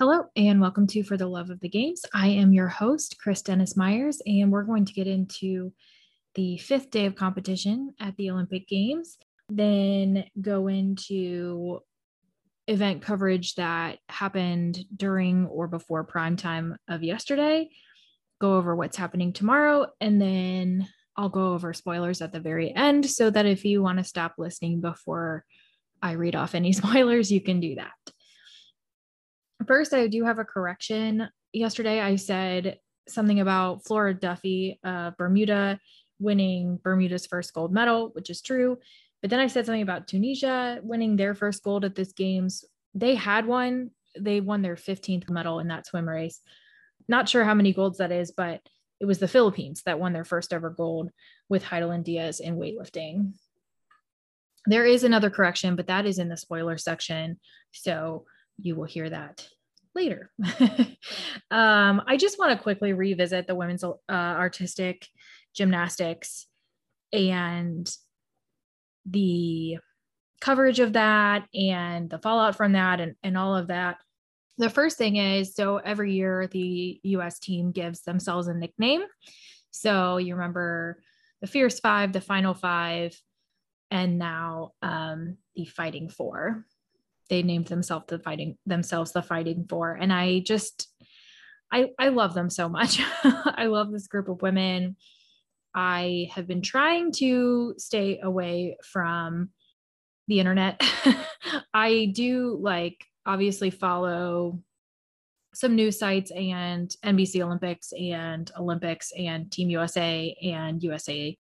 Hello, and welcome to For the Love of the Games. I am your host, Chris Dennis Myers, and we're going to get into the fifth day of competition at the Olympic Games, then go into event coverage that happened during or before prime time of yesterday, go over what's happening tomorrow, and then I'll go over spoilers at the very end so that if you want to stop listening before I read off any spoilers, you can do that. First, I do have a correction. Yesterday, I said something about Flora Duffy, uh, Bermuda, winning Bermuda's first gold medal, which is true. But then I said something about Tunisia winning their first gold at this games. They had one. They won their 15th medal in that swim race. Not sure how many golds that is, but it was the Philippines that won their first ever gold with Hidilyn Diaz in weightlifting. There is another correction, but that is in the spoiler section. So you will hear that later. um, I just want to quickly revisit the women's uh, artistic gymnastics and the coverage of that and the fallout from that and, and all of that. The first thing is so every year the US team gives themselves a nickname. So you remember the Fierce Five, the Final Five, and now um, the Fighting Four they named themselves the fighting themselves the fighting four and i just i i love them so much. I love this group of women. I have been trying to stay away from the internet. I do like obviously follow some news sites and NBC Olympics and Olympics and Team USA and USA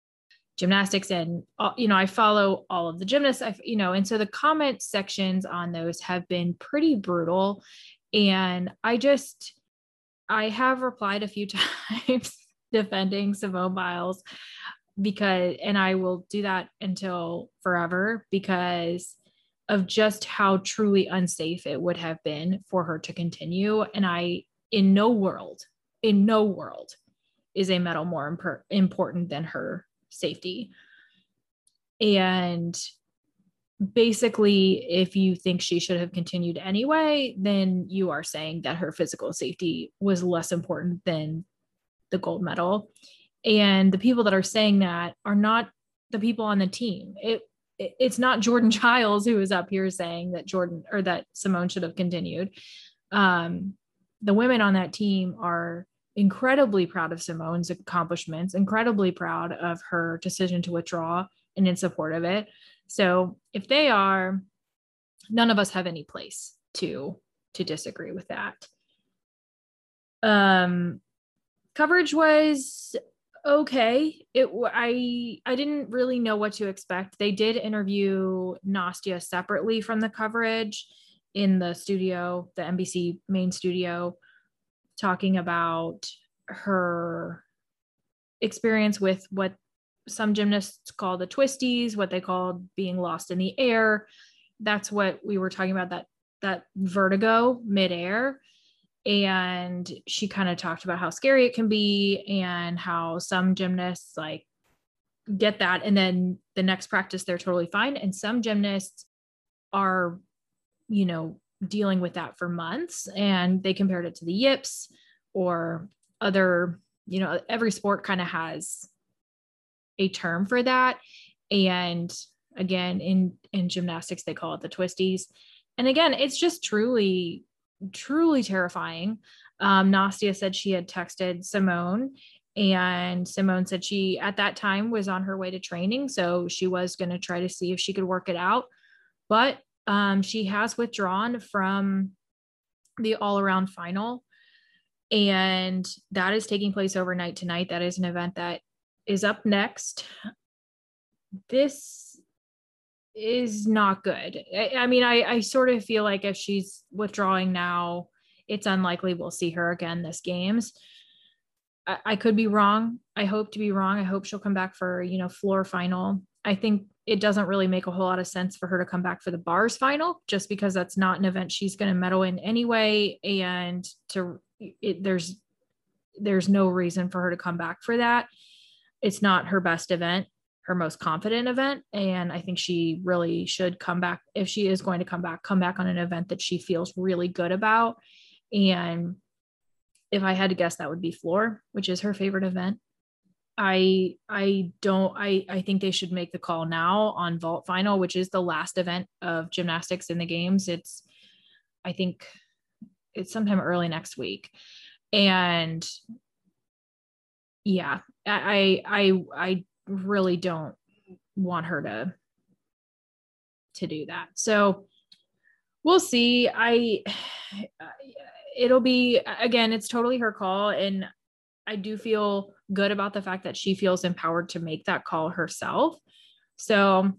gymnastics and uh, you know i follow all of the gymnasts i you know and so the comment sections on those have been pretty brutal. And i just i have replied a few times defending simone biles because and i will do that until forever because of just how truly unsafe it would have been for her to continue. And i in no world in no world is a medal more imp- important than her safety. And basically, if you think she should have continued anyway, then you are saying that her physical safety was less important than the gold medal. And the people that are saying that are not the people on the team. It, it it's not Jordan Chiles who is up here saying that Jordan or that Simone should have continued. Um, the women on that team are incredibly proud of Simone's accomplishments, incredibly proud of her decision to withdraw and in support of it. So if they are, none of us have any place to to disagree with that. Um, coverage was okay. It I I didn't really know what to expect. They did interview Nastia separately from the coverage in the studio, the NBC main studio talking about her experience with what some gymnasts call the twisties, what they call being lost in the air. That's what we were talking about that that vertigo midair. And she kind of talked about how scary it can be and how some gymnasts like get that and then the next practice they're totally fine and some gymnasts are you know dealing with that for months and they compared it to the yips or other you know every sport kind of has a term for that. And again in in gymnastics they call it the twisties. And again it's just truly truly terrifying. Um, nastia said she had texted simone and simone said she at that time was on her way to training so she was going to try to see if she could work it out. But um, she has withdrawn from the all around final. And that is taking place overnight tonight. That is an event that is up next. This is not good. I, I mean, I, I sort of feel like if she's withdrawing now, it's unlikely we'll see her again this games. I, I could be wrong. I hope to be wrong. I hope she'll come back for, you know, floor final. I think it doesn't really make a whole lot of sense for her to come back for the bars final just because that's not an event she's going to medal in anyway. And to it, there's there's no reason for her to come back for that. It's not her best event her most confident event. And i think she really should come back if she is going to come back come back on an event that she feels really good about. And if I had to guess, that would be floor, which is her favorite event. I I don't I I think they should make the call now on vault final, which is the last event of gymnastics in the games. It's I think it's sometime early next week. And yeah, I I I really don't want her to to do that. So we'll see. I it'll be again, it's totally her call and I do feel good about the fact that she feels empowered to make that call herself. So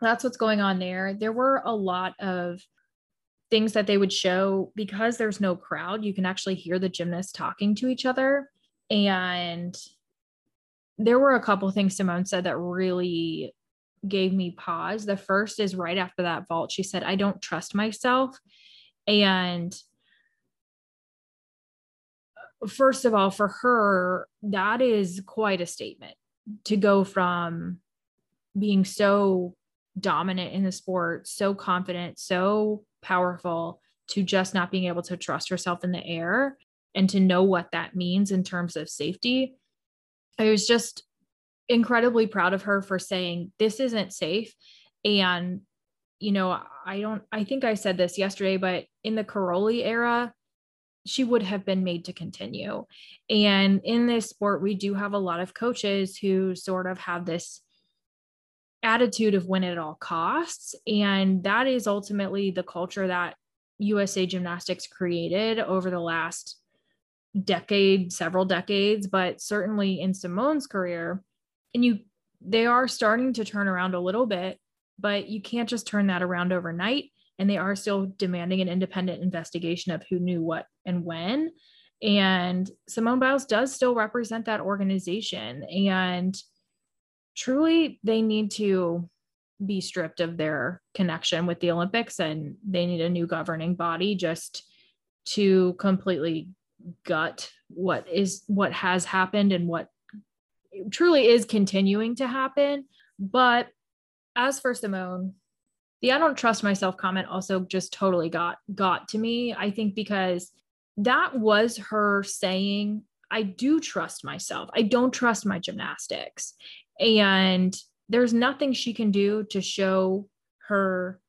that's what's going on there. There were a lot of things that they would show because there's no crowd. You can actually hear the gymnasts talking to each other. And there were a couple things Simone said that really gave me pause. The first is right after that vault, she said, I don't trust myself. And first of all, for her, that is quite a statement to go from being so dominant in the sport, so confident, so powerful, to just not being able to trust herself in the air and to know what that means in terms of safety. I was just incredibly proud of her for saying, This isn't safe. And, you know, I don't, I think I said this yesterday, but in the Karolyi era, she would have been made to continue. And in this sport, we do have a lot of coaches who sort of have this attitude of win at all costs. And that is ultimately the culture that USA Gymnastics created over the last decade, several decades, but certainly in Simone's career. And you, they are starting to turn around a little bit, but you can't just turn that around overnight and they are still demanding an independent investigation of who knew what and when. And Simone Biles does still represent that organization. And truly, they need to be stripped of their connection with the Olympics and they need a new governing body just to completely gut what is what has happened and what truly is continuing to happen. But as for Simone, the I don't trust myself comment also just totally got got to me. I think because that was her saying, I do trust myself. I don't trust my gymnastics. And there's nothing she can do to show her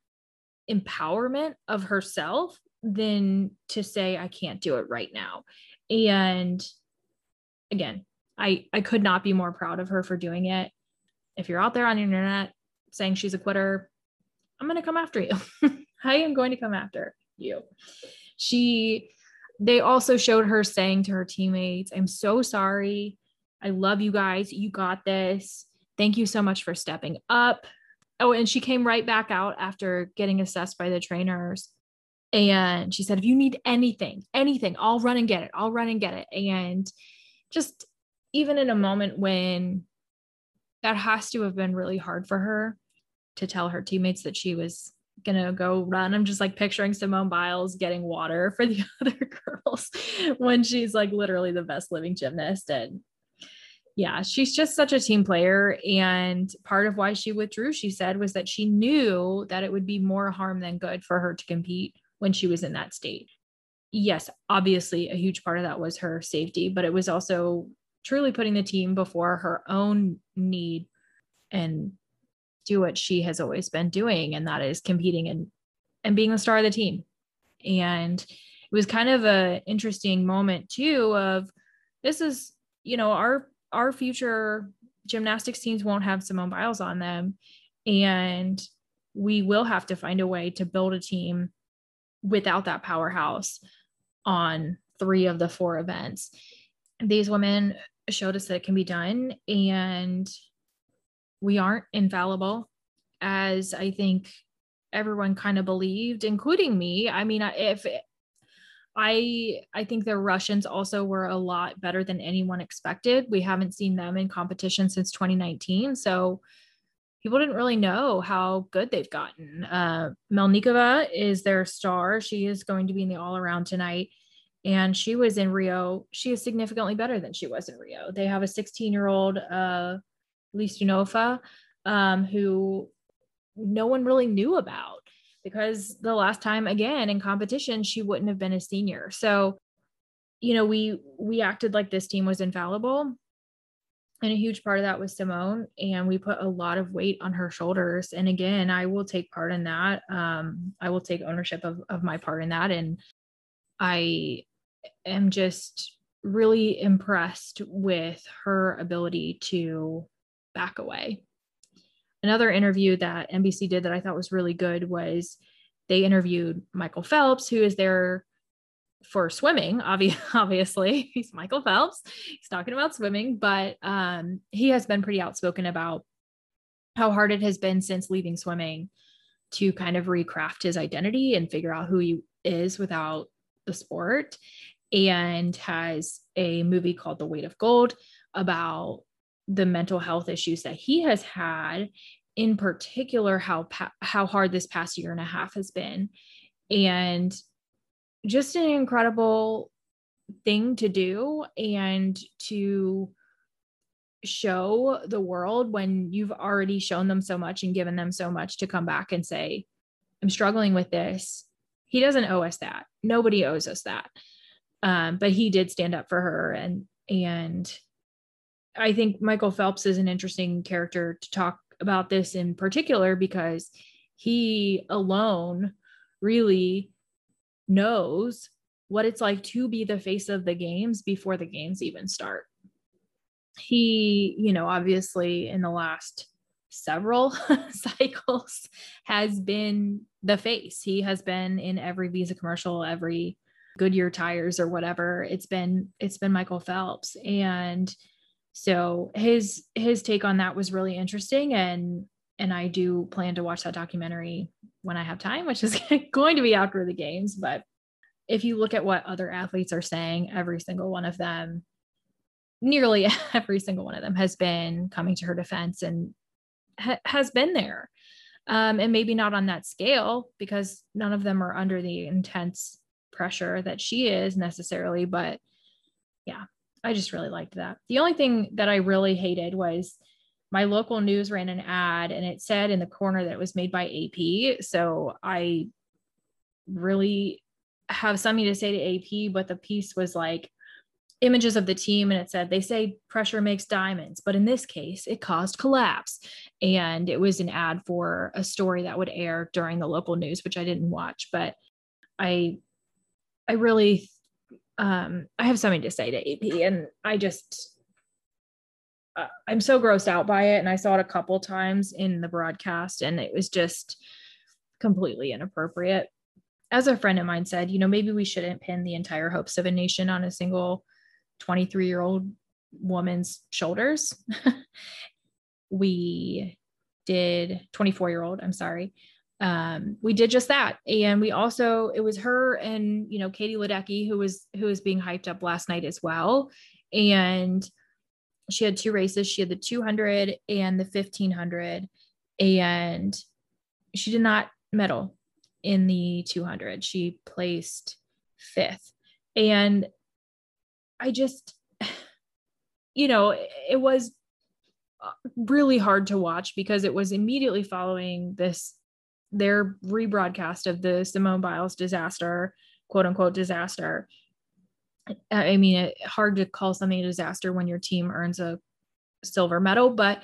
empowerment of herself than to say I can't do it right now. And again, I I could not be more proud of her for doing it. If you're out there on the internet saying she's a quitter, I'm going to come after you. I am going to come after you. She, they also showed her saying to her teammates, I'm so sorry. I love you guys. You got this. Thank you so much for stepping up. Oh, and she came right back out after getting assessed by the trainers. And she said, if you need anything, anything, I'll run and get it. I'll run and get it. And just even in a moment when that has to have been really hard for her, to tell her teammates that she was gonna go run. I'm just like picturing Simone Biles getting water for the other girls when she's like literally the best living gymnast. And yeah, she's just such a team player. And part of why she withdrew, she said, was that she knew that it would be more harm than good for her to compete when she was in that state. Yes, obviously, a huge part of that was her safety, but it was also truly putting the team before her own need and do what she has always been doing, and that is competing and and being the star of the team. And it was kind of a interesting moment too of this is, you know, our our future gymnastics teams won't have Simone Biles on them. And we will have to find a way to build a team without that powerhouse on three of the four events. These women showed us that it can be done. And we aren't infallible as I think everyone kind of believed, including me. I mean, if I I think the Russians also were a lot better than anyone expected. We haven't seen them in competition since 2019, so people didn't really know how good they've gotten. Uh, Melnikova is their star. She is going to be in the all around tonight. And she was in Rio. She is significantly better than she was in Rio. They have a 16 year old uh, Listunova, um, who no one really knew about. because the last time again in competition she wouldn't have been a senior. So, you know, we we acted like this team was infallible. And a huge part of that was Simone and we put a lot of weight on her shoulders and again, I will take part in that. Um I will take ownership of of my part in that and I am just really impressed with her ability to back away. Another interview that NBC did that I thought was really good was they interviewed Michael Phelps, who is there for swimming. Obviously, he's Michael Phelps. He's talking about swimming, but um, he has been pretty outspoken about how hard it has been since leaving swimming to kind of recraft his identity and figure out who he is without the sport and has a movie called The Weight of Gold about the mental health issues that he has had in particular how how hard this past year and a half has been. And just an incredible thing to do and to show the world when you've already shown them so much and given them so much to come back and say i'm struggling with this. He doesn't owe us that. Nobody owes us that. Um, but he did stand up for her and and i think michael phelps is an interesting character to talk about this in particular because he alone really knows what it's like to be the face of the games before the games even start. He you know obviously in the last several cycles has been the face. He has been in every visa commercial every Goodyear tires or whatever. It's been it's been Michael Phelps. And so his his take on that was really interesting and and I do plan to watch that documentary when I have time, which is going to be after the games, but if you look at what other athletes are saying, every single one of them nearly every single one of them has been coming to her defense and ha- has been there. Um, and maybe not on that scale because none of them are under the intense pressure that she is necessarily, but yeah, I just really liked that. The only thing that I really hated was my local news ran an ad and it said in the corner that it was made by AP. So I really have something to say to AP, but the piece was like images of the team and it said they say pressure makes diamonds, but in this case, it caused collapse. And it was an ad for a story that would air during the local news, which I didn't watch, but I I really um I have something to say to AP and I just uh, I'm so grossed out by it and I saw it a couple times in the broadcast and it was just completely inappropriate. As a friend of mine said, you know, maybe we shouldn't pin the entire hopes of a nation on a single 23 year old woman's shoulders. we did 24 year old, I'm sorry um, we did just that. And we also, it was her and, you know, Katie Ledecky, who was, who was being hyped up last night as well. And she had two races. She had the 200 and the 1500 and she did not medal in the 200. She placed fifth. And I just, you know, it was uh, really hard to watch because it was immediately following this their rebroadcast of the Simone Biles disaster, quote unquote disaster. I mean, it, hard to call something a disaster when your team earns a silver medal, but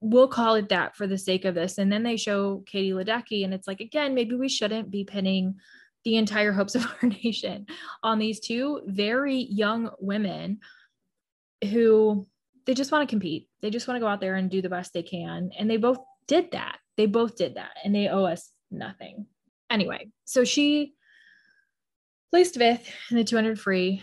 we'll call it that for the sake of this. And then they show Katie Ledecky, and it's like, again, maybe we shouldn't be pinning the entire hopes of our nation on these two very young women who they just want to compete. They just want to go out there and do the best they can. And they both did that. They both did that and they owe us nothing. Anyway, so she placed fifth in the 200 free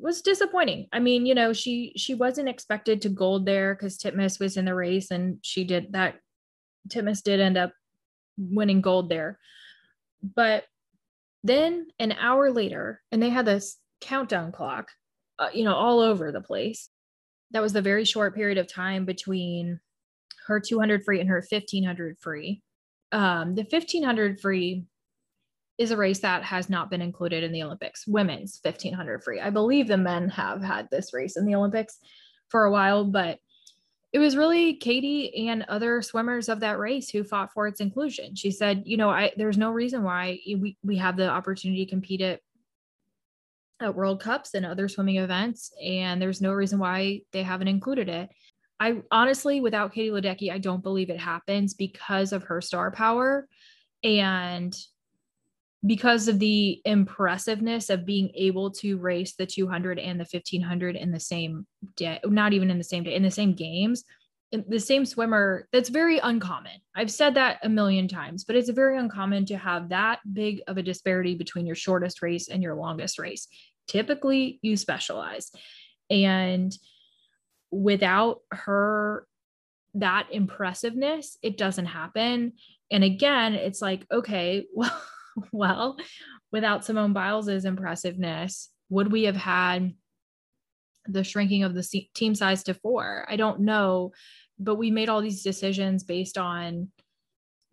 was disappointing. I mean, you know, she she wasn't expected to gold there because Titmus was in the race and she did that. Titmus did end up winning gold there. But then an hour later, and they had this countdown clock, uh, you know, all over the place. That was the very short period of time between her 200 free and her 1500 free. Um, the 1500 free is a race that has not been included in the Olympics, women's 1500 free. I believe the men have had this race in the Olympics for a while, but it was really Katie and other swimmers of that race who fought for its inclusion. She said, you know, I there's no reason why we, we have the opportunity to compete at at World Cups and other swimming events, and there's no reason why they haven't included it. I honestly, without Katie Ledecky, I don't believe it happens because of her star power and because of the impressiveness of being able to race the 200 and the 1500 in the same day, not even in the same day, in the same games. The same swimmer, that's very uncommon. I've said that a million times, but it's very uncommon to have that big of a disparity between your shortest race and your longest race. Typically, you specialize. And without her that impressiveness, it doesn't happen. And again, it's like, okay, well, well, without Simone Biles's impressiveness, would we have had the shrinking of the team size to four? I don't know, but we made all these decisions based on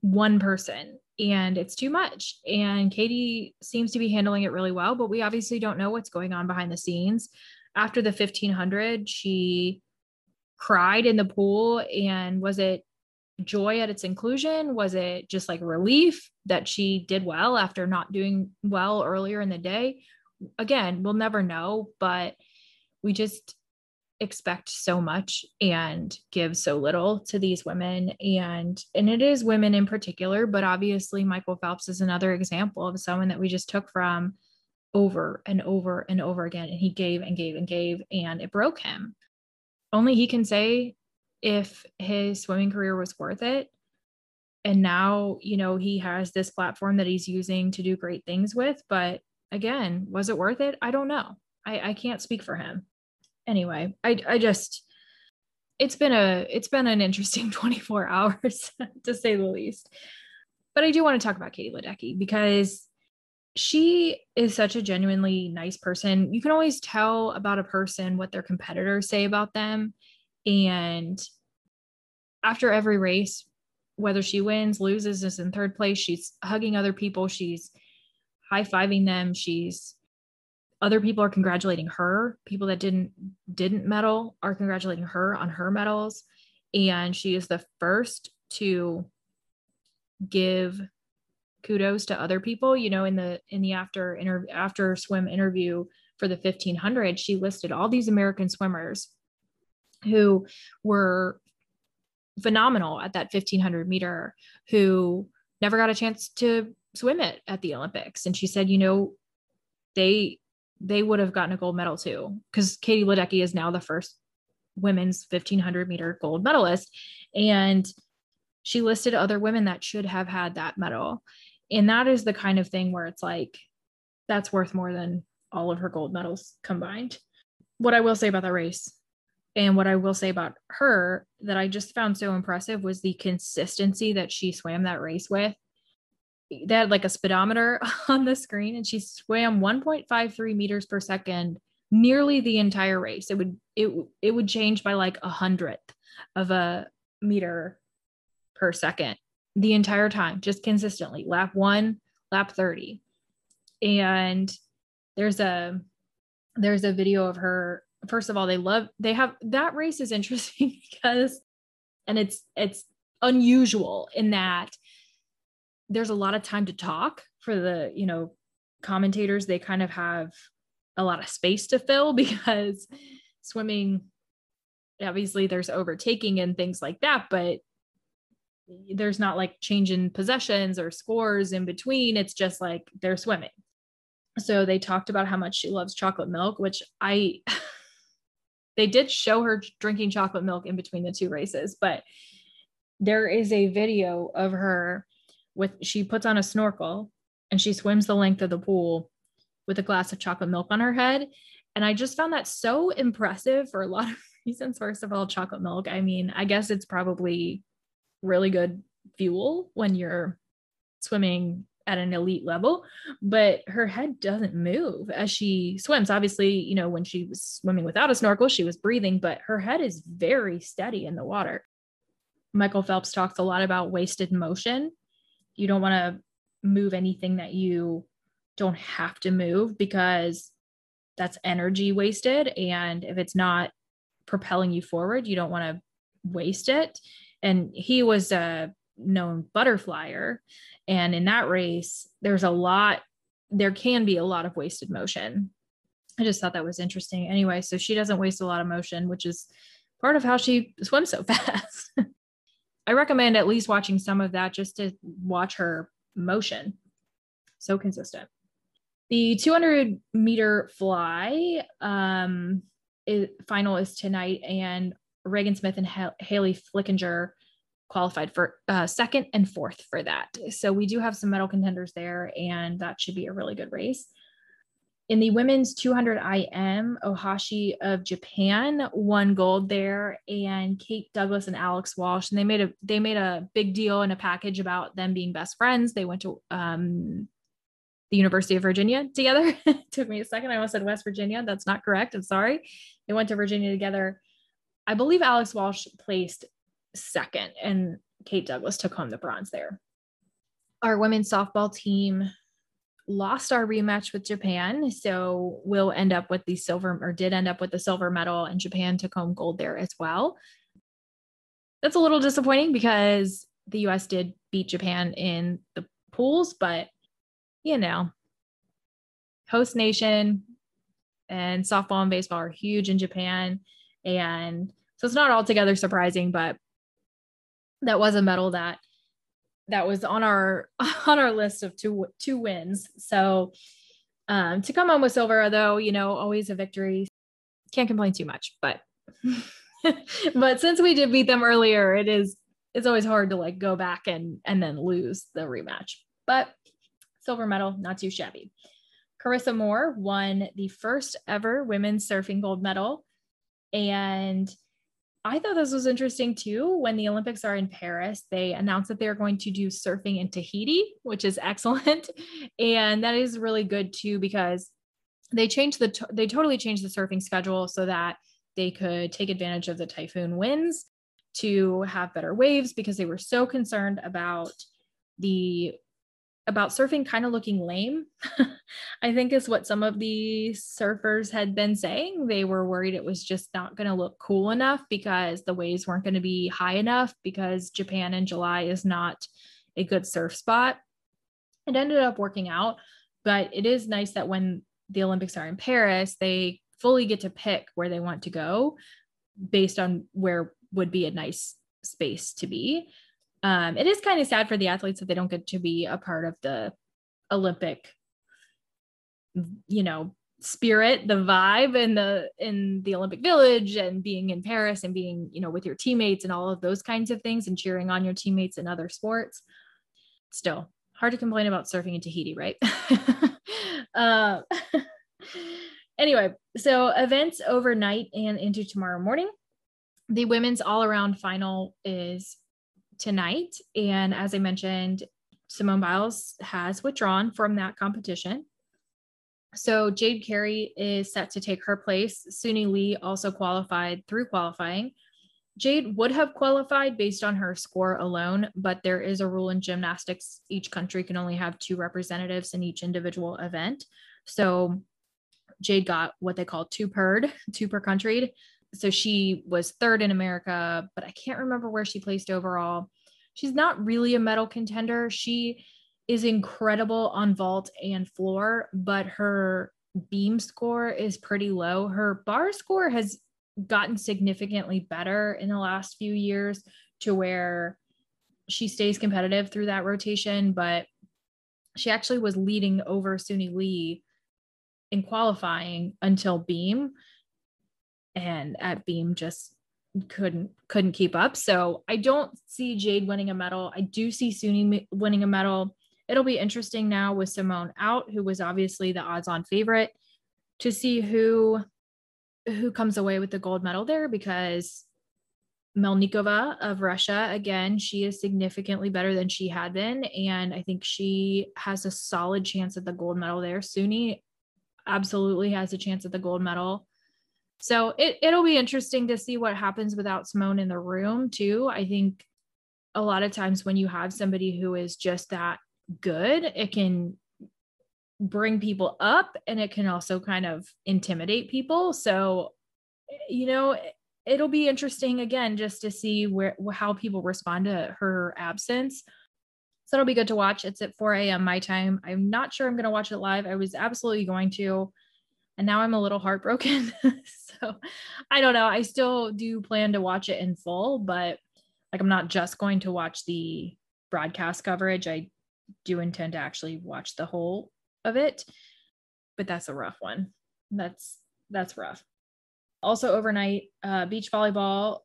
one person and it's too much. And Katie seems to be handling it really well, but we obviously don't know what's going on behind the scenes. After the 1500, she cried in the pool and was it joy at its inclusion? Was it just like relief that she did well after not doing well earlier in the day? Again, we'll never know, but we just expect so much and give so little to these women and and it is women in particular but obviously Michael Phelps is another example of someone that we just took from over and over and over again and he gave and gave and gave and it broke him only he can say if his swimming career was worth it. And now, you know, he has this platform that he's using to do great things with. But again, was it worth it? I don't know. I, I can't speak for him. Anyway, I, I just, it's been a, it's been an interesting 24 hours to say the least. But I do want to talk about Katie Ledecky because she is such a genuinely nice person. You can always tell about a person what their competitors say about them. And after every race, whether she wins, loses, is in third place, she's hugging other people, she's high fiving them, she's other people are congratulating her. People that didn't didn't medal are congratulating her on her medals. And she is the first to give kudos to other people you know in the in the after interview after swim interview for the 1500 she listed all these american swimmers who were phenomenal at that 1500 meter who never got a chance to swim it at the olympics. And she said you know they they would have gotten a gold medal too because katie ledecky is now the first women's 1500 meter gold medalist. And she listed other women that should have had that medal and that is the kind of thing where it's like that's worth more than all of her gold medals combined. What i will say about that race and what i will say about her that i just found so impressive was the consistency that she swam that race with. They had like a speedometer on the screen and she swam 1.53 meters per second nearly the entire race. It would it, it would change by like a hundredth of a meter per second the entire time, just consistently. Lap one, lap 30. And there's a there's a video of her. First of all, they love they have that race is interesting because and it's it's unusual in that there's a lot of time to talk for the, you know, commentators. They kind of have a lot of space to fill because swimming obviously there's overtaking and things like that but there's not like change in possessions or scores in between. It's just like they're swimming. So they talked about how much she loves chocolate milk, which I, they did show her drinking chocolate milk in between the two races, but there is a video of her with, she puts on a snorkel and she swims the length of the pool with a glass of chocolate milk on her head. And I just found that so impressive for a lot of reasons. First of all, chocolate milk. I mean, I guess it's probably really good fuel when you're swimming at an elite level but her head doesn't move as she swims. Obviously you know when she was swimming without a snorkel she was breathing but her head is very steady in the water. Michael phelps talks a lot about wasted motion. You don't want to move anything that you don't have to move because that's energy wasted. And if it's not propelling you forward you don't want to waste it. And he was a known butterflyer. And in that race, there's a lot, there can be a lot of wasted motion. I just thought that was interesting. Anyway, so she doesn't waste a lot of motion, which is part of how she swims so fast. I recommend at least watching some of that just to watch her motion. So consistent. The 200 meter fly um, is, final is tonight, and Regan Smith and Hali Flickinger qualified for uh, second and fourth for that. So we do have some medal contenders there, and that should be a really good race. In the women's 200 IM, Ohashi of Japan won gold there, and Kate Douglas and Alex Walsh. And they made a they made a big deal in a package about them being best friends. They went to um, the University of Virginia together. Took me a second. I almost said West Virginia. That's not correct. I'm sorry. They went to Virginia together. I believe Alex Walsh placed second, and Kate Douglas took home the bronze there. Our women's softball team lost our rematch with Japan. So we'll end up with the silver, or did end up with the silver medal, and Japan took home gold there as well. That's a little disappointing because the US did beat Japan in the pools, but you know, host nation and softball and baseball are huge in Japan. And so it's not altogether surprising, but that was a medal that that was on our on our list of two two wins. So um, to come home with silver, though, you know, always a victory. Can't complain too much, but but since we did beat them earlier, it is it's always hard to like go back and and then lose the rematch. But silver medal, not too shabby. Carissa Moore won the first ever women's surfing gold medal. And I thought this was interesting too. When the Olympics are in Paris, they announced that they're going to do surfing in Tahiti, which is excellent. And that is really good too, because they changed the, they totally changed the surfing schedule so that they could take advantage of the typhoon winds to have better waves because they were so concerned about the about surfing kind of looking lame, I think is what some of the surfers had been saying. They were worried it was just not going to look cool enough because the waves weren't going to be high enough because Japan in July is not a good surf spot. It ended up working out, but it is nice that when the Olympics are in Paris, they fully get to pick where they want to go based on where would be a nice space to be um, it is kind of sad for the athletes that they don't get to be a part of the Olympic, you know, spirit, the vibe in the in the Olympic Village and being in Paris and being, you know, with your teammates and all of those kinds of things and cheering on your teammates in other sports. Still, hard to complain about surfing in Tahiti, right? uh, anyway, so events overnight and into tomorrow morning. The women's all around final is tonight. And as I mentioned, Simone Biles has withdrawn from that competition. So Jade Carey is set to take her place. Suni Lee also qualified through qualifying. Jade would have qualified based on her score alone, but there is a rule in gymnastics. Each country can only have two representatives in each individual event. So Jade got what they call two per, two per country so she was third in America, but I can't remember where she placed overall. She's not really a medal contender. She is incredible on vault and floor, but her beam score is pretty low. Her bar score has gotten significantly better in the last few years to where she stays competitive through that rotation, but she actually was leading over Suni Lee in qualifying until beam and at beam just couldn't couldn't keep up so i don't see jade winning a medal i do see suni winning a medal it'll be interesting now with simone out who was obviously the odds on favorite to see who who comes away with the gold medal there because Melnikova of Russia, again, she is significantly better than she had been. And I think she has a solid chance at the gold medal there. Suni absolutely has a chance at the gold medal. So it, it'll be interesting to see what happens without Simone in the room, too. I think a lot of times when you have somebody who is just that good, it can bring people up and it can also kind of intimidate people. So, you know, it'll be interesting again just to see where how people respond to her absence. So it'll be good to watch. It's at 4 a.m. my time. I'm not sure I'm going to watch it live. I was absolutely going to, and now I'm a little heartbroken. so I don't know. I still do plan to watch it in full, but like I'm not just going to watch the broadcast coverage. I do intend to actually watch the whole of it, but that's a rough one. That's that's rough. Also overnight, uh, beach volleyball.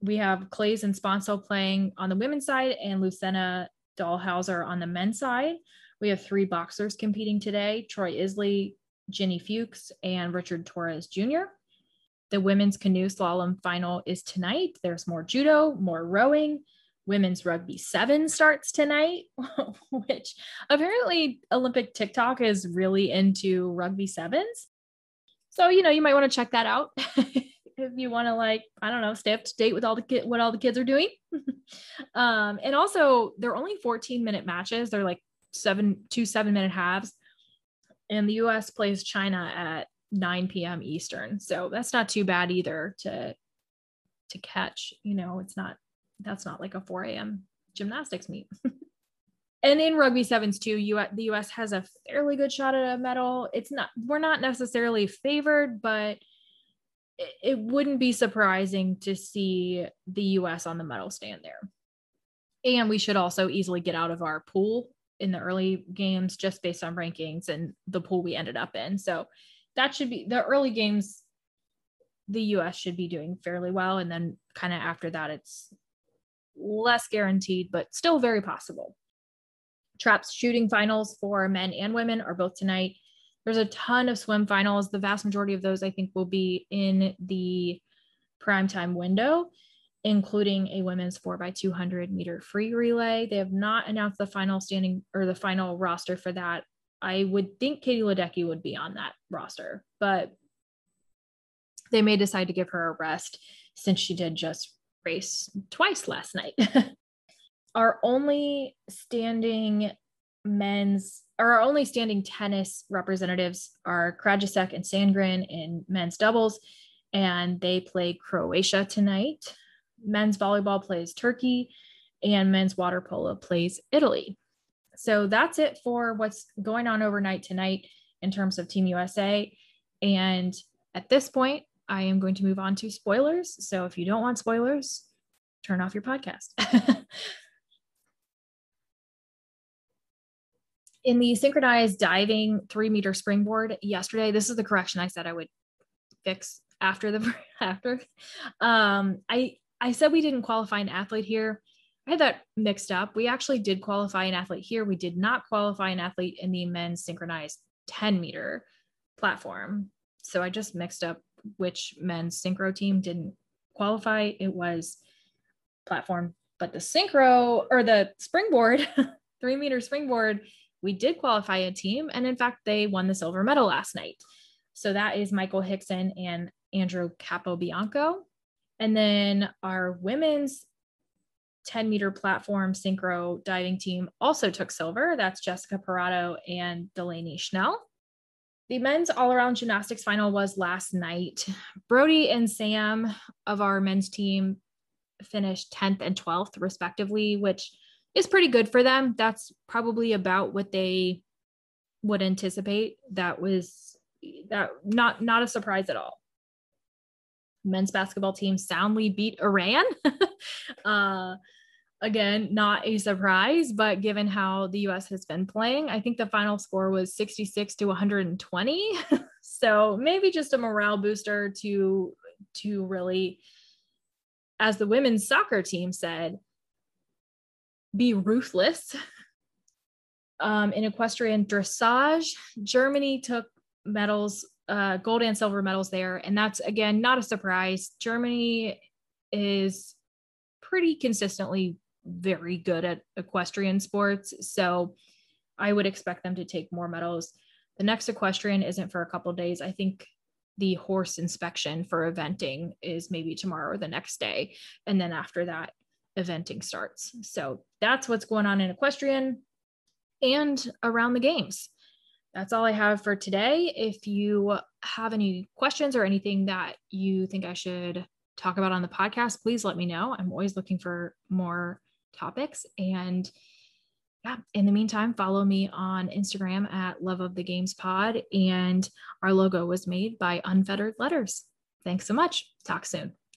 We have Claes and Sponcil playing on the women's side and Lucena Dalhausser on the men's side. We have three boxers competing today Troy Isley, Ginny Fuchs, and Richard Torrez Jr. The women's canoe slalom final is tonight. There's more judo, more rowing. Women's rugby seven starts tonight, which apparently Olympic TikTok is really into rugby sevens. So, you know, you might want to check that out if you want to like, I don't know, stay up to date with all the kid what all the kids are doing. um, and also they're only 14 minute matches. They're like seven, two seven minute halves. And the US plays China at 9 p.m. Eastern. So that's not too bad either to to catch. You know, it's not that's not like a 4 a.m. gymnastics meet. and in rugby sevens too, you the US has a fairly good shot at a medal. It's not we're not necessarily favored, but it, it wouldn't be surprising to see the US on the medal stand there. And we should also easily get out of our pool in the early games just based on rankings and the pool we ended up in. So that should be the early games the US should be doing fairly well and then kind of after that it's less guaranteed but still very possible. Traps shooting finals for men and women are both tonight. There's a ton of swim finals. The vast majority of those I think will be in the primetime window, including a women's 4x200 meter free relay. They have not announced the final standing or the final roster for that I would think Katie Ledecky would be on that roster, but they may decide to give her a rest since she did just race twice last night. our only standing men's or our only standing tennis representatives are Krajicek and Sandgren in men's doubles, and they play Croatia tonight. Men's volleyball plays Turkey, and men's water polo plays Italy. So that's it for what's going on overnight tonight in terms of Team USA. And at this point, I am going to move on to spoilers. So if you don't want spoilers, turn off your podcast. in the synchronized diving three meter springboard yesterday, this is the correction I said I would fix after the after. Um, I I said we didn't qualify an athlete here. I had that mixed up. We actually did qualify an athlete here. We did not qualify an athlete in the men's synchronized 10 meter platform. So I just mixed up which men's synchro team didn't qualify. It was platform, but the synchro or the springboard, three meter springboard, we did qualify a team. And in fact, they won the silver medal last night. So that is Michael Hixon and Andrew Capobianco. And then our women's 10 meter platform synchro diving team also took silver. That's Jessica Parratto and Delaney Schnell. The men's all around gymnastics final was last night. Brody and Sam of our men's team finished 10th and 12th, respectively, which is pretty good for them. That's probably about what they would anticipate. That was that not not a surprise at all. Men's basketball team soundly beat Iran. uh, again, not a surprise, but given how the US has been playing, I think the final score was 66 to 120. so maybe just a morale booster to to really as the women's soccer team said, be ruthless. Um, in equestrian dressage, Germany took medals, uh, gold and silver medals there. And that's again not a surprise. Germany is pretty consistently very good at equestrian sports. So I would expect them to take more medals. The next equestrian isn't for a couple days. I think the horse inspection for eventing is maybe tomorrow or the next day. And then after that, eventing starts. So that's what's going on in equestrian and around the games. That's all I have for today. If you have any questions or anything that you think I should talk about on the podcast, please let me know. I'm always looking for more topics. And yeah, in the meantime, follow me on Instagram at Love of the Games Pod. And our logo was made by Unfettered Letters. Thanks so much. Talk soon.